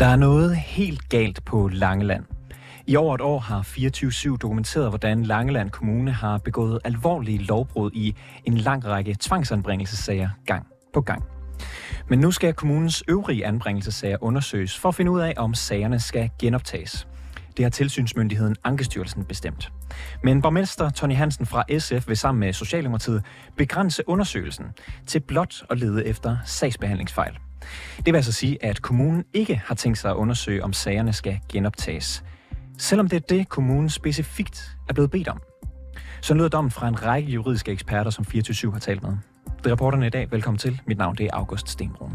Der er noget helt galt på Langeland. I over et år har 24-7 dokumenteret, hvordan Langeland Kommune har begået alvorlige lovbrud i en lang række tvangsanbringelsessager gang på gang. Men nu skal kommunens øvrige anbringelsessager undersøges for at finde ud af, om sagerne skal genoptages. Det har tilsynsmyndigheden Ankestyrelsen bestemt. Men borgmester Tony Hansen fra SF vil sammen med Socialdemokratiet begrænse undersøgelsen til blot at lede efter sagsbehandlingsfejl. Det vil altså sige, at kommunen ikke har tænkt sig at undersøge, om sagerne skal genoptages. Selvom det er det, kommunen specifikt er blevet bedt om. Så lyder dommen fra en række juridiske eksperter, som 24 har talt med. Det er reporterne i dag. Velkommen til. Mit navn det er August Stenbrun.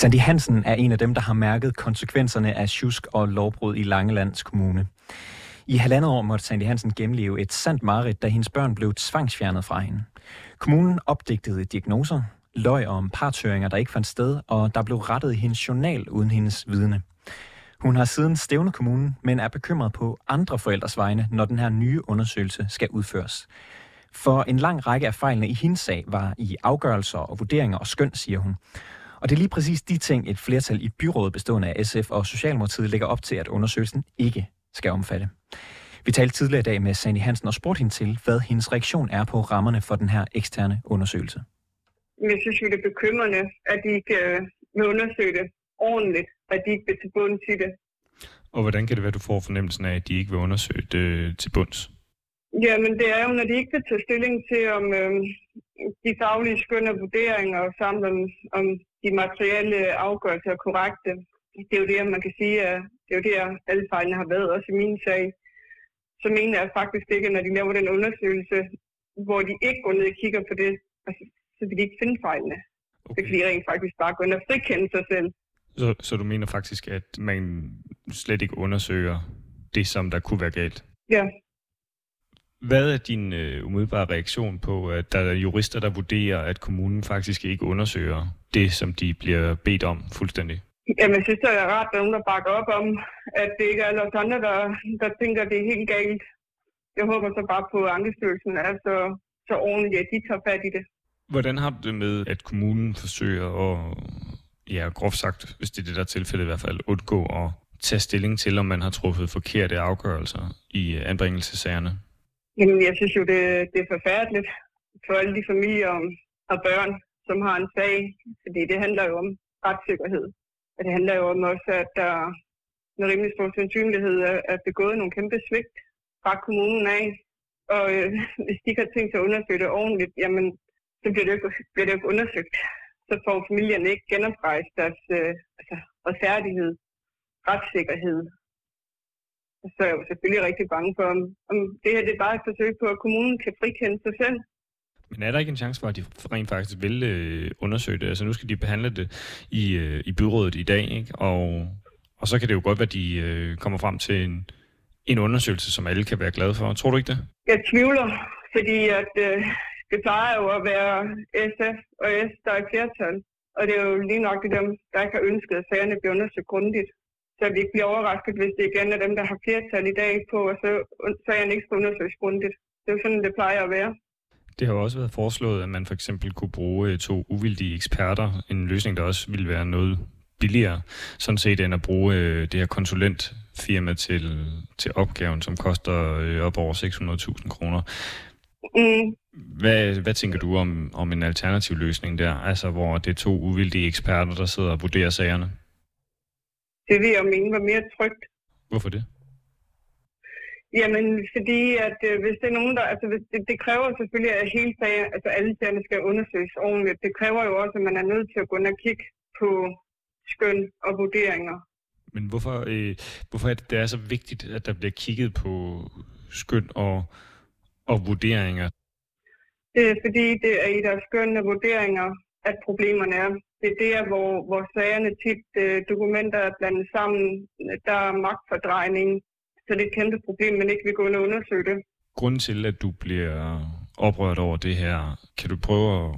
Sandy Hansen er en af dem, der har mærket konsekvenserne af tjusk og lovbrud i Langelands Kommune. I halvandet år måtte Sandy Hansen gennemleve et sandt mareridt, da hendes børn blev tvangsfjernet fra hende. Kommunen opdigtede diagnoser, løg om partøringer, der ikke fandt sted, og der blev rettet i hendes journal uden hendes vidne. Hun har siden stævnet kommunen, men er bekymret på andre forældres vegne, når den her nye undersøgelse skal udføres. For en lang række af fejlene i hendes sag var i afgørelser og vurderinger og skøn, siger hun. Og det er lige præcis de ting, et flertal i byrådet bestående af SF og Socialdemokratiet lægger op til, at undersøgelsen ikke skal omfatte. Vi talte tidligere i dag med Sandy Hansen og spurgte hende til, hvad hendes reaktion er på rammerne for den her eksterne undersøgelse. Jeg synes jo, det er bekymrende, at de ikke øh, vil undersøge det ordentligt, at de ikke vil til bunds i det. Og hvordan kan det være, at du får fornemmelsen af, at de ikke vil undersøge det til bunds? Jamen, det er jo, når de ikke vil tage stilling til, om øh, de faglige skøn og vurderinger, og samt om, om de materielle afgørelser er korrekte. Det er jo det, man kan sige, at det er jo det, alle fejlene har været, også i min sag så mener jeg faktisk ikke, at når de laver den undersøgelse, hvor de ikke går ned og kigger på det, altså, så vil de ikke finde fejlene. Okay. Det kan de rent faktisk bare gå ind og frikende sig selv. Så, så du mener faktisk, at man slet ikke undersøger det, som der kunne være galt? Ja. Hvad er din øh, umiddelbare reaktion på, at der er jurister, der vurderer, at kommunen faktisk ikke undersøger det, som de bliver bedt om fuldstændig? Jamen, jeg synes, det er rart, at der er nogen, der bakker op om, at det ikke er alle os andre, der, der tænker, at det er helt galt. Jeg håber så bare på, at Ankestyrelsen er så, så ordentligt, at de tager fat i det. Hvordan har du det med, at kommunen forsøger at, ja, groft sagt, hvis det er det der tilfælde i hvert fald, undgå at tage stilling til, om man har truffet forkerte afgørelser i anbringelsesagerne? Jamen, jeg synes jo, det, det er forfærdeligt for alle de familier og børn, som har en sag, fordi det handler jo om retssikkerhed. Og det handler jo om også, at der med rimelig stor sandsynlighed er begået nogle kæmpe svigt fra kommunen af. Og øh, hvis de ikke har tænkt sig at undersøge det ordentligt, jamen, så bliver det, ikke, bliver det ikke undersøgt. Så får familierne ikke genoprejst deres øh, altså, retfærdighed, retssikkerhed. Så er jeg jo selvfølgelig rigtig bange for, om, om det her det er bare et forsøg på, at kommunen kan frikende sig selv. Men er der ikke en chance for, at de rent faktisk vil øh, undersøge det? Altså nu skal de behandle det i, øh, i byrådet i dag, ikke? Og, og så kan det jo godt være, at de øh, kommer frem til en, en undersøgelse, som alle kan være glade for. Tror du ikke det? Jeg tvivler, fordi at, øh, det plejer jo at være SF og S, der er flertal. Og det er jo lige nok dem, der ikke har ønsket, at sagerne bliver undersøgt grundigt. Så vi ikke bliver overrasket, hvis det igen er dem, der har flertal i dag på, at så sagerne ikke skal undersøges grundigt. Det er jo sådan, det plejer at være. Det har jo også været foreslået, at man for eksempel kunne bruge to uvildige eksperter. En løsning, der også ville være noget billigere, sådan set, end at bruge øh, det her konsulentfirma til, til opgaven, som koster øh, op over 600.000 kroner. Mm. Hvad, hvad tænker du om, om en alternativ løsning der, altså hvor det er to uvildige eksperter, der sidder og vurderer sagerne? Det vil jeg mene var mere trygt. Hvorfor det? Jamen, fordi at øh, hvis det er nogen, der... Altså, hvis det, det kræver selvfølgelig, at hele sagen, altså alle sagerne skal undersøges ordentligt. Det kræver jo også, at man er nødt til at gå ind og kigge på skøn og vurderinger. Men hvorfor, øh, hvorfor er det, det er så vigtigt, at der bliver kigget på skøn og, og vurderinger? Det er fordi, det er i deres skøn og vurderinger, at problemerne er. Det er der, hvor, hvor sagerne tit øh, dokumenter er blandet sammen. Der er magtfordrejning, så det er et kæmpe problem, men ikke vil gå ind og undersøge det. Grunden til, at du bliver oprørt over det her, kan du prøve at,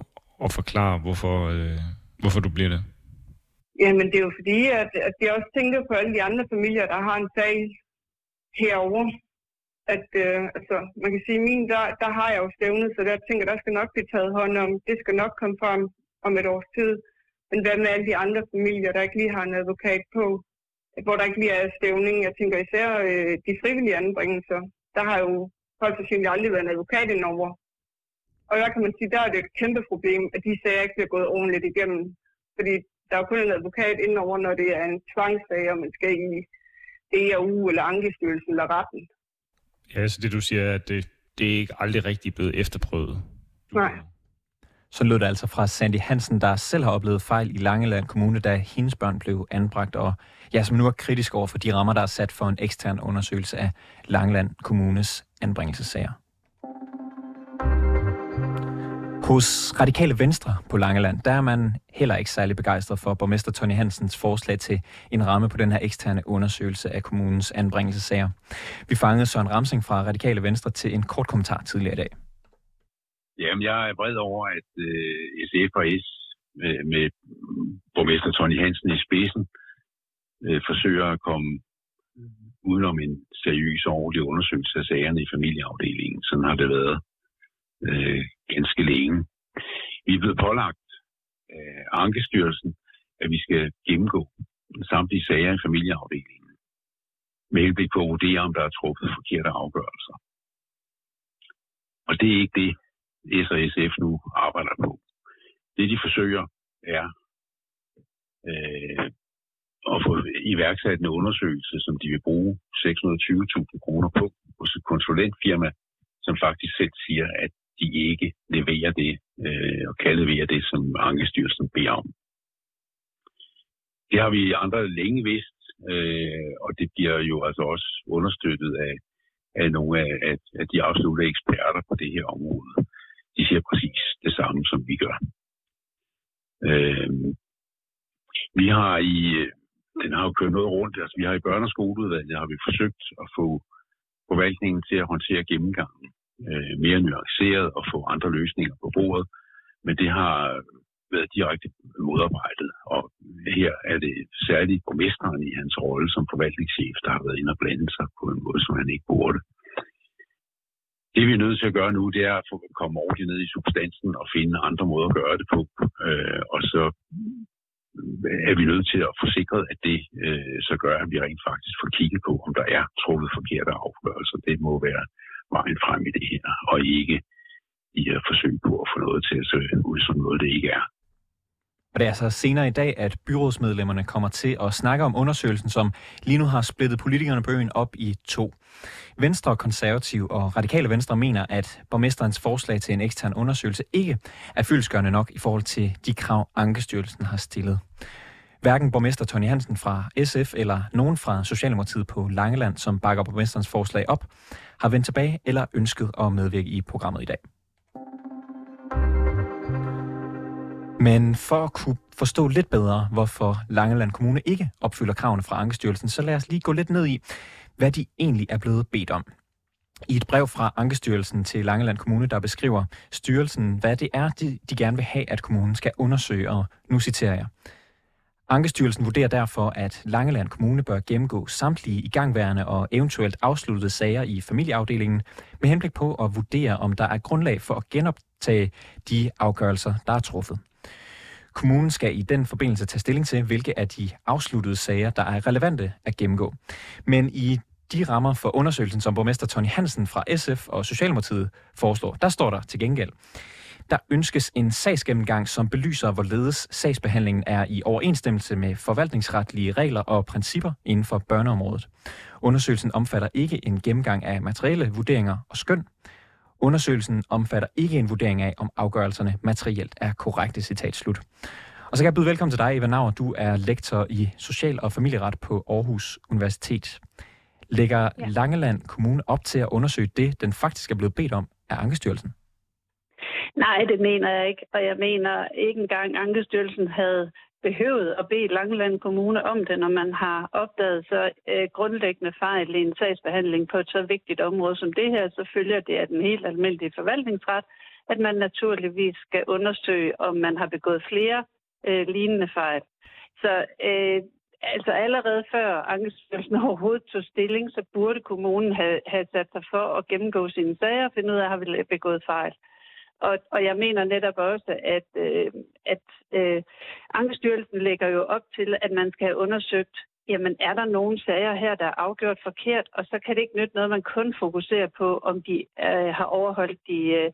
at forklare, hvorfor, øh, hvorfor du bliver det? Jamen, det er jo fordi, at, at jeg også tænker på alle de andre familier, der har en sag herover. at øh, altså, man kan sige, at min, der, der har jeg jo stævnet, så der tænker der skal nok blive taget hånd om. Det skal nok komme frem om et års tid. Men hvad med alle de andre familier, der ikke lige har en advokat på? Hvor der ikke lige er stævning. Jeg tænker især øh, de frivillige anbringelser. Der har jo højst sandsynligt aldrig været en advokat indover. Og der kan man sige, der er det et kæmpe problem, at de sager ikke bliver gået ordentligt igennem. Fordi der er kun en advokat indover, når det er en tvangssag, og man skal i DRU eller Ankestyrelsen eller retten. Ja, så det du siger, at det, det er ikke aldrig rigtig blevet efterprøvet. Nej. Så lød det altså fra Sandy Hansen, der selv har oplevet fejl i Langeland Kommune, da hendes børn blev anbragt, og ja, som nu er kritisk over for de rammer, der er sat for en ekstern undersøgelse af Langeland Kommunes anbringelsesager. Hos Radikale Venstre på Langeland, der er man heller ikke særlig begejstret for borgmester Tony Hansens forslag til en ramme på den her eksterne undersøgelse af kommunens anbringelsesager. Vi fangede Søren Ramsing fra Radikale Venstre til en kort kommentar tidligere i dag. Jamen, jeg er vred over, at øh, SF og S med, med borgmester Tony Hansen i spidsen øh, forsøger at komme udenom en seriøs og ordentlig undersøgelse af sagerne i familieafdelingen. Sådan har det været øh, ganske længe. Vi er blevet pålagt af Ankestyrelsen, at vi skal gennemgå samtlige sager i familieafdelingen med henblik på at vurdere, om der er truffet forkerte afgørelser. Og det er ikke det, S og SF nu arbejder på. Det, de forsøger, er øh, at få iværksat en undersøgelse, som de vil bruge 620.000 kroner på hos et konsulentfirma, som faktisk selv siger, at de ikke leverer det, øh, og kan levere det, som Ankestyrelsen beder om. Det har vi andre længe vidst, øh, og det bliver jo altså også understøttet af, af nogle af, af, af de absolutte eksperter på det her område. De siger præcis det samme, som vi gør. Øh, vi har i, øh, den har jo kørt noget rundt, altså vi har i børne- har vi forsøgt at få forvaltningen til at håndtere gennemgangen øh, mere nuanceret og få andre løsninger på bordet. Men det har været direkte modarbejdet, og her er det særligt borgmesteren i hans rolle som forvaltningschef, der har været inde og blande sig på en måde, som han ikke burde. Det vi er nødt til at gøre nu, det er at få, komme ordentligt ned i substansen og finde andre måder at gøre det på. Øh, og så øh, er vi nødt til at få sikret, at det øh, så gør, at vi rent faktisk får kigget på, om der er truffet forkerte afgørelser. Det må være vejen frem i det her, og ikke i at forsøge på at få noget til at se ud som noget, det ikke er. Og det er altså senere i dag, at byrådsmedlemmerne kommer til at snakke om undersøgelsen, som lige nu har splittet politikerne på øen op i to. Venstre, konservativ og radikale venstre mener, at borgmesterens forslag til en ekstern undersøgelse ikke er fyldskørende nok i forhold til de krav, Ankestyrelsen har stillet. Hverken borgmester Tony Hansen fra SF eller nogen fra Socialdemokratiet på Langeland, som bakker borgmesterens forslag op, har vendt tilbage eller ønsket at medvirke i programmet i dag. Men for at kunne forstå lidt bedre, hvorfor Langeland Kommune ikke opfylder kravene fra Ankestyrelsen, så lad os lige gå lidt ned i, hvad de egentlig er blevet bedt om. I et brev fra Ankestyrelsen til Langeland Kommune, der beskriver styrelsen, hvad det er, de, de gerne vil have, at kommunen skal undersøge, og nu citerer jeg. Ankestyrelsen vurderer derfor, at Langeland Kommune bør gennemgå samtlige igangværende og eventuelt afsluttede sager i familieafdelingen med henblik på at vurdere, om der er grundlag for at genoptage de afgørelser, der er truffet. Kommunen skal i den forbindelse tage stilling til, hvilke af de afsluttede sager, der er relevante at gennemgå. Men i de rammer for undersøgelsen, som borgmester Tony Hansen fra SF og Socialdemokratiet foreslår, der står der til gengæld, der ønskes en sagsgennemgang, som belyser, hvorledes sagsbehandlingen er i overensstemmelse med forvaltningsretlige regler og principper inden for børneområdet. Undersøgelsen omfatter ikke en gennemgang af materielle vurderinger og skøn. Undersøgelsen omfatter ikke en vurdering af, om afgørelserne materielt er korrekte, citat slut. Og så kan jeg byde velkommen til dig, Eva Nauer. Du er lektor i Social- og Familieret på Aarhus Universitet. Lægger ja. Langeland Kommune op til at undersøge det, den faktisk er blevet bedt om af Ankestyrelsen? Nej, det mener jeg ikke. Og jeg mener ikke engang, Ankestyrelsen havde behøvet at bede Langeland Kommune om det, når man har opdaget så øh, grundlæggende fejl i en sagsbehandling på et så vigtigt område som det her, så følger det af den helt almindelige forvaltningsret, at man naturligvis skal undersøge, om man har begået flere øh, lignende fejl. Så øh, altså allerede før Ankestyrelsen overhovedet tog stilling, så burde kommunen have, have sat sig for at gennemgå sine sager og finde ud af, har vi begået fejl. Og, og jeg mener netop også, at, øh, at øh, Ankestyrelsen lægger jo op til, at man skal have undersøgt, jamen er der nogle sager her, der er afgjort forkert, og så kan det ikke nytte noget, man kun fokuserer på, om de øh, har overholdt de, øh,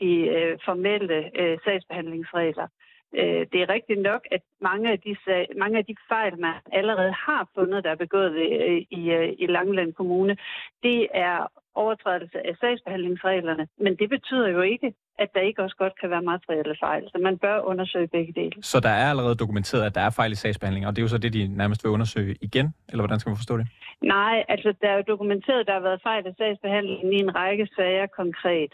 de øh, formelle øh, sagsbehandlingsregler. Øh, det er rigtigt nok, at mange af, de, mange af de fejl, man allerede har fundet, der er begået øh, i, øh, i Langeland Kommune, det er overtrædelse af sagsbehandlingsreglerne. Men det betyder jo ikke, at der ikke også godt kan være materielle fejl. Så man bør undersøge begge dele. Så der er allerede dokumenteret, at der er fejl i sagsbehandling, og det er jo så det, de nærmest vil undersøge igen? Eller hvordan skal man forstå det? Nej, altså der er jo dokumenteret, at der har været fejl i sagsbehandlingen i en række sager konkret.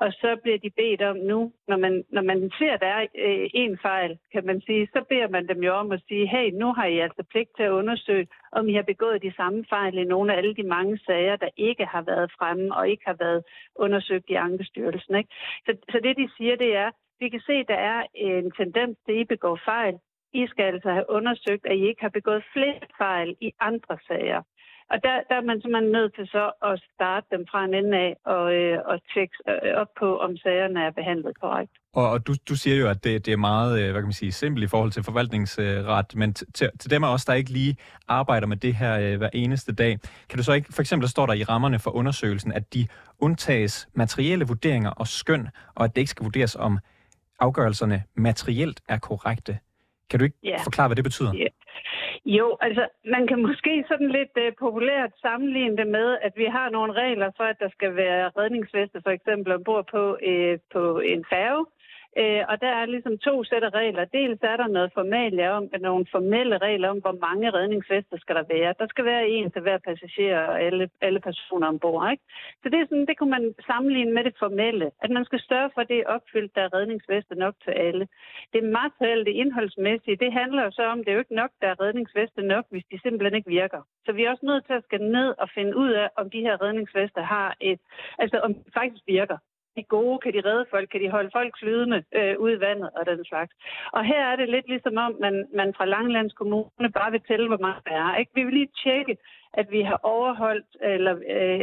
Og så bliver de bedt om nu, når man, når man ser, at der er øh, en fejl, kan man sige, så beder man dem jo om at sige, hey, nu har I altså pligt til at undersøge, om I har begået de samme fejl i nogle af alle de mange sager, der ikke har været fremme og ikke har været undersøgt i Ankestyrelsen. Ikke? Så, så det, de siger, det er, vi kan se, at der er en tendens til, at I begår fejl. I skal altså have undersøgt, at I ikke har begået flere fejl i andre sager. Og der, der er man simpelthen nødt til så at starte dem fra en ende af og, øh, og tjekke øh, op på, om sagerne er behandlet korrekt. Og, og du, du siger jo, at det, det er meget øh, hvad kan man sige, simpelt i forhold til forvaltningsret, men til, til dem af os, der ikke lige arbejder med det her øh, hver eneste dag, kan du så ikke, for eksempel står der i rammerne for undersøgelsen, at de undtages materielle vurderinger og skøn, og at det ikke skal vurderes om afgørelserne materielt er korrekte. Kan du ikke yeah. forklare, hvad det betyder? Yeah. Jo, altså man kan måske sådan lidt øh, populært sammenligne det med, at vi har nogle regler for, at der skal være redningsveste for eksempel ombord på, øh, på en færge. Øh, og der er ligesom to sæt af regler. Dels er der noget formelle om, nogle formelle regler om, hvor mange redningsvester skal der være. Der skal være en til hver passager og alle, alle personer ombord. Ikke? Så det, er sådan, det kunne man sammenligne med det formelle. At man skal sørge for, at det er opfyldt, der er redningsvester nok til alle. Det materielle, det indholdsmæssige, det handler jo så om, det er jo ikke nok, der er redningsveste nok, hvis de simpelthen ikke virker. Så vi er også nødt til at skal ned og finde ud af, om de her redningsveste har et, altså om de faktisk virker de gode? Kan de redde folk? Kan de holde folk flydende øh, ud i vandet og den slags? Og her er det lidt ligesom om, man, man fra Langlands Kommune bare vil tælle, hvor mange der er. Ikke? Vi vil lige tjekke, at vi har overholdt eller, øh,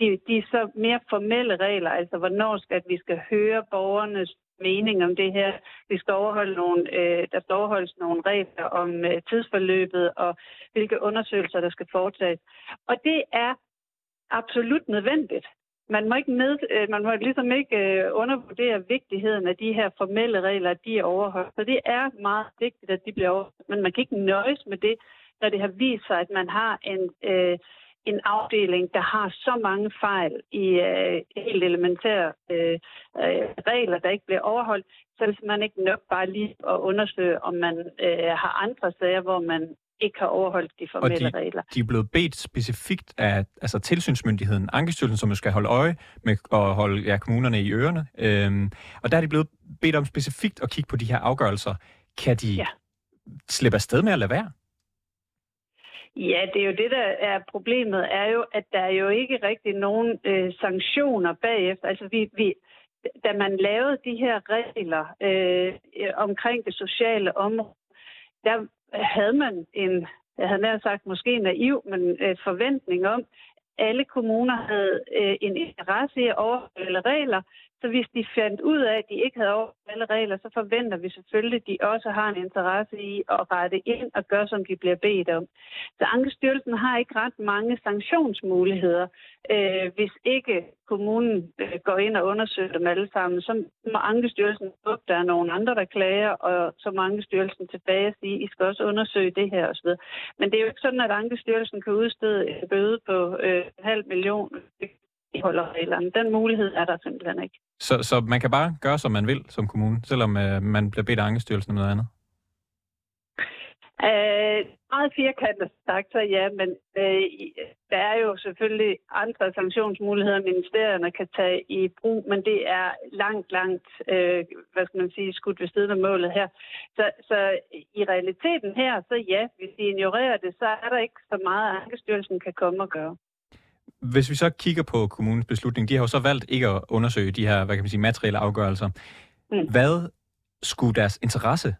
de, de så mere formelle regler, altså hvornår skal vi skal høre borgernes mening om det her. Vi skal overholde nogle, øh, der skal overholdes nogle regler om øh, tidsforløbet og hvilke undersøgelser, der skal foretages. Og det er absolut nødvendigt man må ikke med, øh, man må ligesom ikke øh, undervurdere vigtigheden af de her formelle regler, at de er overholdt. Så det er meget vigtigt, at de bliver overholdt. Men man kan ikke nøjes med det, når det har vist sig, at man har en, øh, en afdeling, der har så mange fejl i øh, helt elementære øh, øh, regler, der ikke bliver overholdt, så er man ikke nok bare lige at undersøge, om man øh, har andre sager, hvor man ikke har overholdt de formelle og de, regler. de er blevet bedt specifikt af altså tilsynsmyndigheden, Ankestyrelsen, som skal holde øje med at holde ja, kommunerne i ørerne. Øhm, og der er de blevet bedt om specifikt at kigge på de her afgørelser. Kan de ja. slippe afsted med at lade være? Ja, det er jo det, der er problemet, er jo, at der er jo ikke rigtig nogen øh, sanktioner bagefter. Altså, vi, vi, da man lavede de her regler øh, omkring det sociale område, der havde man en, jeg havde nær sagt måske naiv, men øh, forventning om, alle kommuner havde øh, en interesse i at overholde regler, så hvis de fandt ud af, at de ikke havde overholdt alle regler, så forventer vi selvfølgelig, at de også har en interesse i at rette ind og gøre, som de bliver bedt om. Så Ankestyrelsen har ikke ret mange sanktionsmuligheder. Øh, hvis ikke kommunen øh, går ind og undersøger dem alle sammen, så må Ankestyrelsen op, der er nogen andre, der klager, og så må Ankestyrelsen tilbage og sige, I skal også undersøge det her osv. Men det er jo ikke sådan, at Ankestyrelsen kan udstede en bøde på øh, en halv million holder reglerne. Den mulighed er der simpelthen ikke. Så, så man kan bare gøre, som man vil som kommune, selvom øh, man bliver bedt af Ankestyrelsen om noget andet? Øh, meget firkantet sagt, så ja, men øh, der er jo selvfølgelig andre sanktionsmuligheder, ministerierne kan tage i brug, men det er langt, langt, øh, hvad skal man sige, skudt ved siden af målet her. Så, så i realiteten her, så ja, hvis de ignorerer det, så er der ikke så meget, Ankestyrelsen kan komme og gøre. Hvis vi så kigger på kommunens beslutning, de har jo så valgt ikke at undersøge de her, hvad kan man sige, materielle afgørelser. Mm. Hvad skulle deres interesse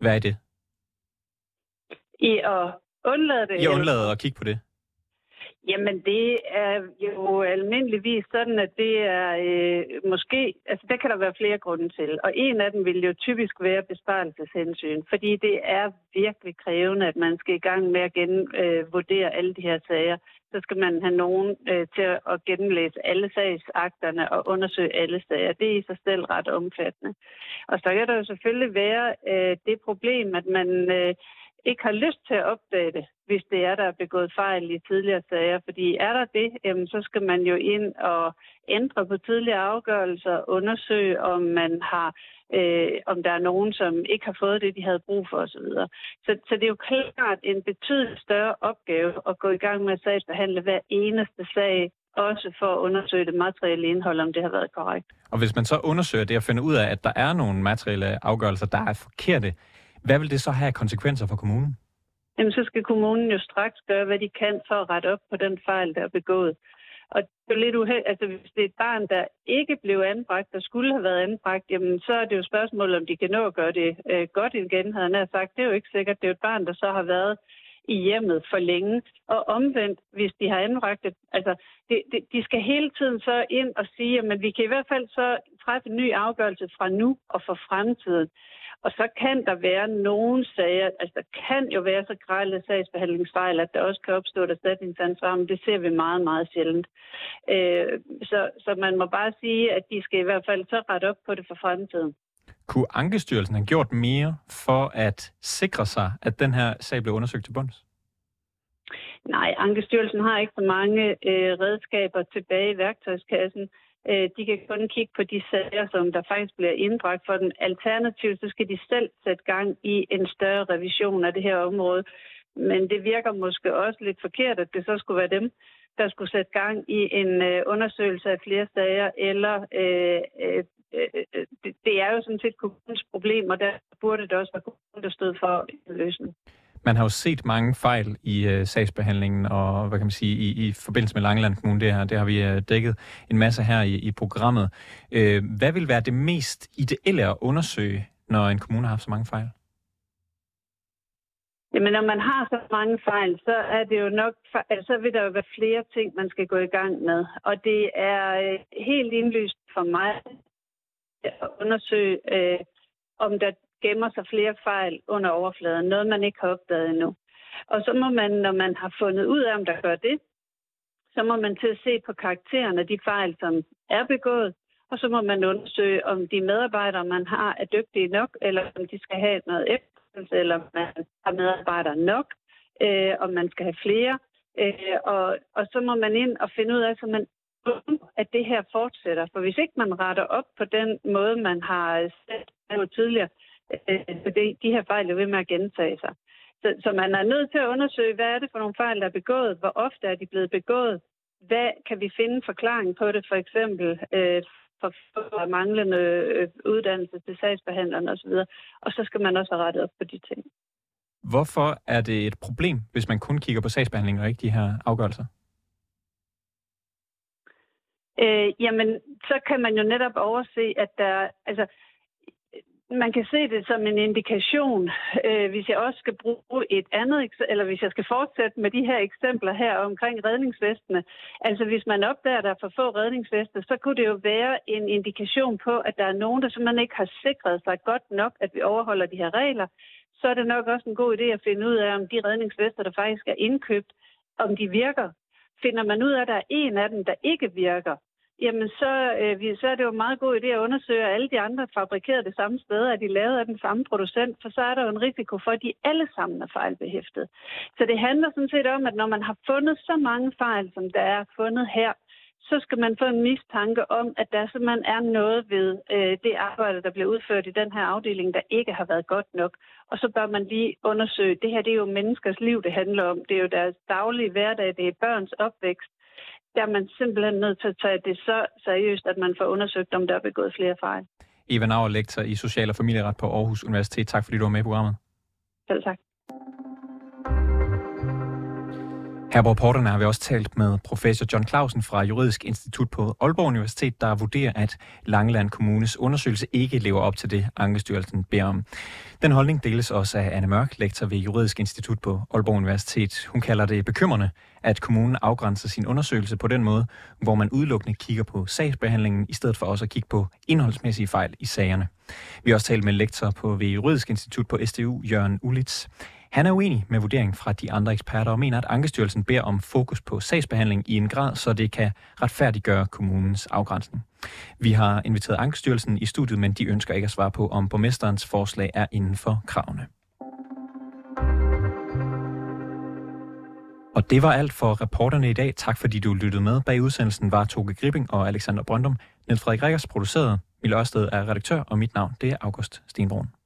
være i det? I at undlade det? I undlader at kigge på det? Jamen, det er jo almindeligvis sådan, at det er øh, måske... Altså, der kan der være flere grunde til. Og en af dem vil jo typisk være besparelseshensyn, fordi det er virkelig krævende, at man skal i gang med at genvurdere øh, alle de her sager. Så skal man have nogen øh, til at gennemlæse alle sagsakterne og undersøge alle sager. Det er i sig selv ret omfattende. Og så kan der jo selvfølgelig være øh, det problem, at man... Øh, ikke har lyst til at opdage det, hvis det er, der er begået fejl i tidligere sager. Fordi er der det, jamen, så skal man jo ind og ændre på tidligere afgørelser, undersøge, om man har øh, om der er nogen, som ikke har fået det, de havde brug for osv. Så, så det er jo klart en betydeligt større opgave at gå i gang med at sagsbehandle hver eneste sag, også for at undersøge det materielle indhold, om det har været korrekt. Og hvis man så undersøger det og finder ud af, at der er nogle materielle afgørelser, der er forkerte, hvad vil det så have konsekvenser for kommunen? Jamen, så skal kommunen jo straks gøre, hvad de kan for at rette op på den fejl, der er begået. Og det er lidt uheld, altså hvis det er et barn, der ikke blev anbragt, der skulle have været anbragt, jamen så er det jo spørgsmål, om de kan nå at gøre det øh, godt igen, havde han sagt. Det er jo ikke sikkert. Det er jo et barn, der så har været i hjemmet for længe. Og omvendt, hvis de har anbragt det, altså det, det, de skal hele tiden så ind og sige, at vi kan i hvert fald så træffe en ny afgørelse fra nu og for fremtiden. Og så kan der være nogle sager, altså der kan jo være så grælde sagsbehandlingsfejl, at der også kan opstå et erstatningsansvar, men det ser vi meget, meget sjældent. Øh, så, så man må bare sige, at de skal i hvert fald så rette op på det for fremtiden. Kunne Ankestyrelsen have gjort mere for at sikre sig, at den her sag blev undersøgt til bunds? Nej, Ankestyrelsen har ikke så mange øh, redskaber tilbage i værktøjskassen. Øh, de kan kun kigge på de sager, som der faktisk bliver indbragt for den. Alternativt, så skal de selv sætte gang i en større revision af det her område. Men det virker måske også lidt forkert, at det så skulle være dem, der skulle sætte gang i en øh, undersøgelse af flere sager, eller øh, øh, øh, det, det er jo sådan set kommunens problem, og der burde det også være kommunen, der stod for en løsning. Man har jo set mange fejl i øh, sagsbehandlingen, og hvad kan man sige, i, i forbindelse med Langeland Kommune, det her, det har vi øh, dækket en masse her i, i programmet. Øh, hvad vil være det mest ideelle at undersøge, når en kommune har haft så mange fejl? Jamen, når man har så mange fejl, så er det jo nok, altså, så vil der jo være flere ting, man skal gå i gang med. Og det er øh, helt indlyst for mig at undersøge, øh, om der gemmer sig flere fejl under overfladen. Noget, man ikke har opdaget endnu. Og så må man, når man har fundet ud af, om der gør det, så må man til at se på karakteren af de fejl, som er begået, og så må man undersøge, om de medarbejdere, man har, er dygtige nok, eller om de skal have noget efterfølgelse, eller om man har medarbejdere nok, øh, om man skal have flere. Øh, og, og så må man ind og finde ud af, så man at det her fortsætter. For hvis ikke man retter op på den måde, man har set tidligere, så det, de her fejl er ved med at gentage sig. Så, så man er nødt til at undersøge, hvad er det for nogle fejl, der er begået? Hvor ofte er de blevet begået? Hvad kan vi finde forklaring på det? For eksempel øh, for, for manglende øh, uddannelse til sagsbehandlerne osv. Og så skal man også have rettet op på de ting. Hvorfor er det et problem, hvis man kun kigger på sagsbehandling og ikke de her afgørelser? Øh, jamen, så kan man jo netop overse, at der, altså, man kan se det som en indikation, øh, hvis jeg også skal bruge et andet, eller hvis jeg skal fortsætte med de her eksempler her omkring redningsvestene. Altså hvis man opdager, at der er for få redningsveste, så kunne det jo være en indikation på, at der er nogen, der simpelthen ikke har sikret sig godt nok, at vi overholder de her regler. Så er det nok også en god idé at finde ud af, om de redningsvester, der faktisk er indkøbt, om de virker. Finder man ud af, at der er en af dem, der ikke virker, jamen så, øh, så er det jo en meget god idé at undersøge, at alle de andre fabrikerede det samme sted, at de lavet af den samme producent, for så er der jo en risiko for, at de alle sammen er fejlbehæftet. Så det handler sådan set om, at når man har fundet så mange fejl, som der er fundet her, så skal man få en mistanke om, at der simpelthen er noget ved øh, det arbejde, der bliver udført i den her afdeling, der ikke har været godt nok. Og så bør man lige undersøge, det her det er jo menneskers liv, det handler om. Det er jo deres daglige hverdag, det er børns opvækst der er man simpelthen nødt til at tage det så seriøst, at man får undersøgt, om der er begået flere fejl. Eva Nauer, lektor i Social- og Familieret på Aarhus Universitet. Tak fordi du var med i programmet. Selv tak. Her på reporterne har vi også talt med professor John Clausen fra Juridisk Institut på Aalborg Universitet, der vurderer, at Langeland Kommunes undersøgelse ikke lever op til det, Ankestyrelsen beder om. Den holdning deles også af Anne Mørk, lektor ved Juridisk Institut på Aalborg Universitet. Hun kalder det bekymrende, at kommunen afgrænser sin undersøgelse på den måde, hvor man udelukkende kigger på sagsbehandlingen, i stedet for også at kigge på indholdsmæssige fejl i sagerne. Vi har også talt med lektor på ved Juridisk Institut på SDU, Jørgen Ulitz. Han er uenig med vurderingen fra de andre eksperter og mener, at Ankestyrelsen beder om fokus på sagsbehandling i en grad, så det kan retfærdiggøre kommunens afgrænsning. Vi har inviteret Ankestyrelsen i studiet, men de ønsker ikke at svare på, om borgmesterens forslag er inden for kravene. Og det var alt for reporterne i dag. Tak fordi du lyttede med. Bag udsendelsen var Toge Gripping og Alexander Brøndum. Niels Frederik Rikkers producerede. Mille Ørsted er redaktør, og mit navn det er August Stenbrun.